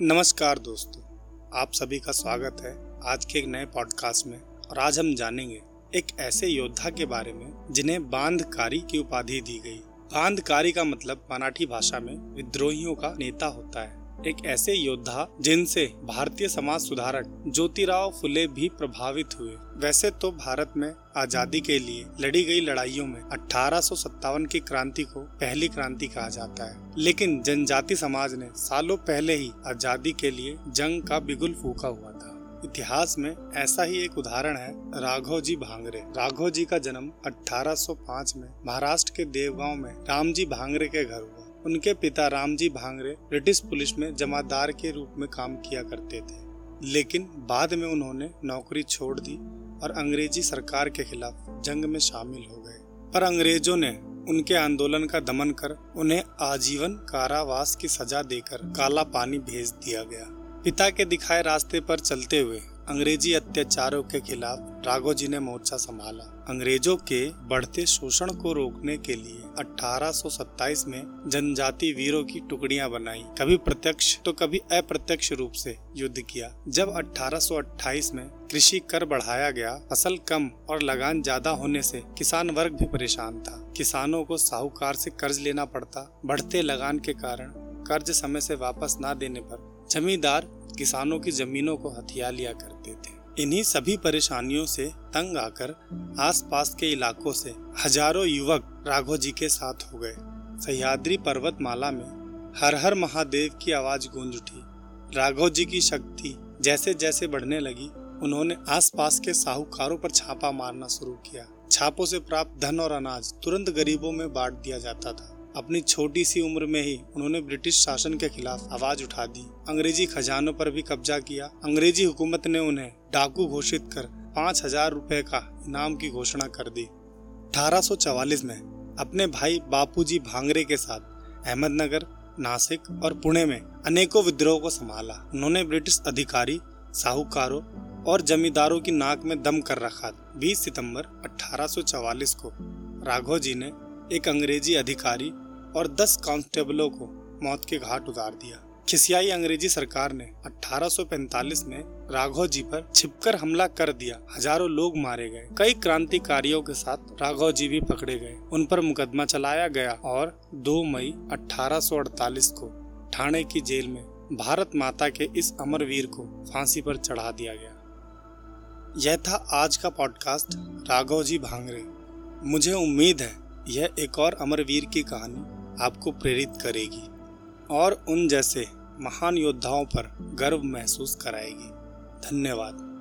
नमस्कार दोस्तों, आप सभी का स्वागत है आज के एक नए पॉडकास्ट में। और आज हम जानेंगे एक ऐसे योद्धा के बारे में जिन्हें बांधकारी की उपाधि दी गई। बांधकारी का मतलब मराठी भाषा में विद्रोहियों का नेता होता है। एक ऐसे योद्धा जिनसे भारतीय समाज सुधारक ज्योतिराव फुले भी प्रभावित हुए। वैसे तो भारत में आज़ादी के लिए लड़ी गई लड़ाइयों में अठारह सौ सत्तावन की क्रांति को पहली क्रांति कहा जाता है। लेकिन जनजाति समाज ने सालों पहले ही आज़ादी के लिए जंग का बिगुल फूका हुआ था। इतिहास में ऐसा ही एक उदाहरण है राघव जी भांगरे। राघव जी का जन्म 1805 में महाराष्ट्र के देवगांव में रामजी भांगरे के घर हुआ। उनके पिता रामजी भांगरे ब्रिटिश पुलिस में जमादार के रूप में काम किया करते थे। लेकिन बाद में उन्होंने नौकरी छोड़ दी और अंग्रेज़ी सरकार के खिलाफ जंग में शामिल हो गए। पर अंग्रेज़ों ने उनके आंदोलन का दमन कर उन्हें आजीवन कारावास की सजा देकर काला पानी भेज दिया गया। पिता के दिखाए रास्ते पर चलते हुए अंग्रेज़ी अत्याचारों के खिलाफ राघो जी ने मोर्चा संभाला। अंग्रेज़ों के बढ़ते शोषण को रोकने के लिए 1827 में जनजाति वीरों की टुकड़ियाँ बनाई। कभी प्रत्यक्ष तो कभी अप्रत्यक्ष रूप से युद्ध किया। जब 1828 में कृषि कर बढ़ाया गया, फ़सल कम और लगान ज़्यादा होने से किसान वर्ग भी परेशान था। किसानों को साहूकार से कर्ज लेना पड़ता। बढ़ते लगान के कारण कर्ज समय से वापस न देने पर जमींदार किसानों की जमीनों को हथिया लिया करते थे। इन्हीं सभी परेशानियों से तंग आकर आसपास के इलाकों से हज़ारों युवक राघव जी के साथ हो गए। सह्याद्री पर्वतमाला में हर हर महादेव की आवाज़ गूंज उठी। राघव जी की शक्ति जैसे जैसे बढ़ने लगी, उन्होंने आसपास के साहूकारों पर छापा मारना शुरू किया। छापों से प्राप्त धन और अनाज तुरंत गरीबों में बांट दिया जाता था। अपनी छोटी सी उम्र में ही उन्होंने ब्रिटिश शासन के खिलाफ आवाज़ उठा दी। अंग्रेज़ी खजानों पर भी कब्जा किया। अंग्रेज़ी हुकूमत ने उन्हें डाकू घोषित कर पाँच हज़ार रूपए का इनाम की घोषणा कर दी। अठारह में अपने भाई बापूजी भांगरे के साथ अहमदनगर, नासिक और पुणे में अनेकों विद्रोह को संभाला। उन्होंने ब्रिटिश अधिकारी, साहूकारों और जमींदारों की नाक में दम कर रखा। 20 सितंबर 1844 को राघव जी ने एक अंग्रेज़ी अधिकारी और दस कांस्टेबलों को मौत के घाट उतार दिया। खिसियाई अंग्रेज़ी सरकार ने 1845 में राघव जी पर छिपकर हमला कर दिया। हज़ारों लोग मारे गए। कई क्रांतिकारियों के साथ राघव जी भी पकड़े गए। उन पर मुकदमा चलाया गया और 2 मई 1848 को ठाणे की जेल में भारत माता के इस अमरवीर को फांसी पर चढ़ा दिया गया। यह था आज का पॉडकास्ट, राघव जी भांगरे मुझे उम्मीद है यह एक और अमरवीर की कहानी आपको प्रेरित करेगी और उन जैसे महान योद्धाओं पर गर्व महसूस कराएगी। धन्यवाद।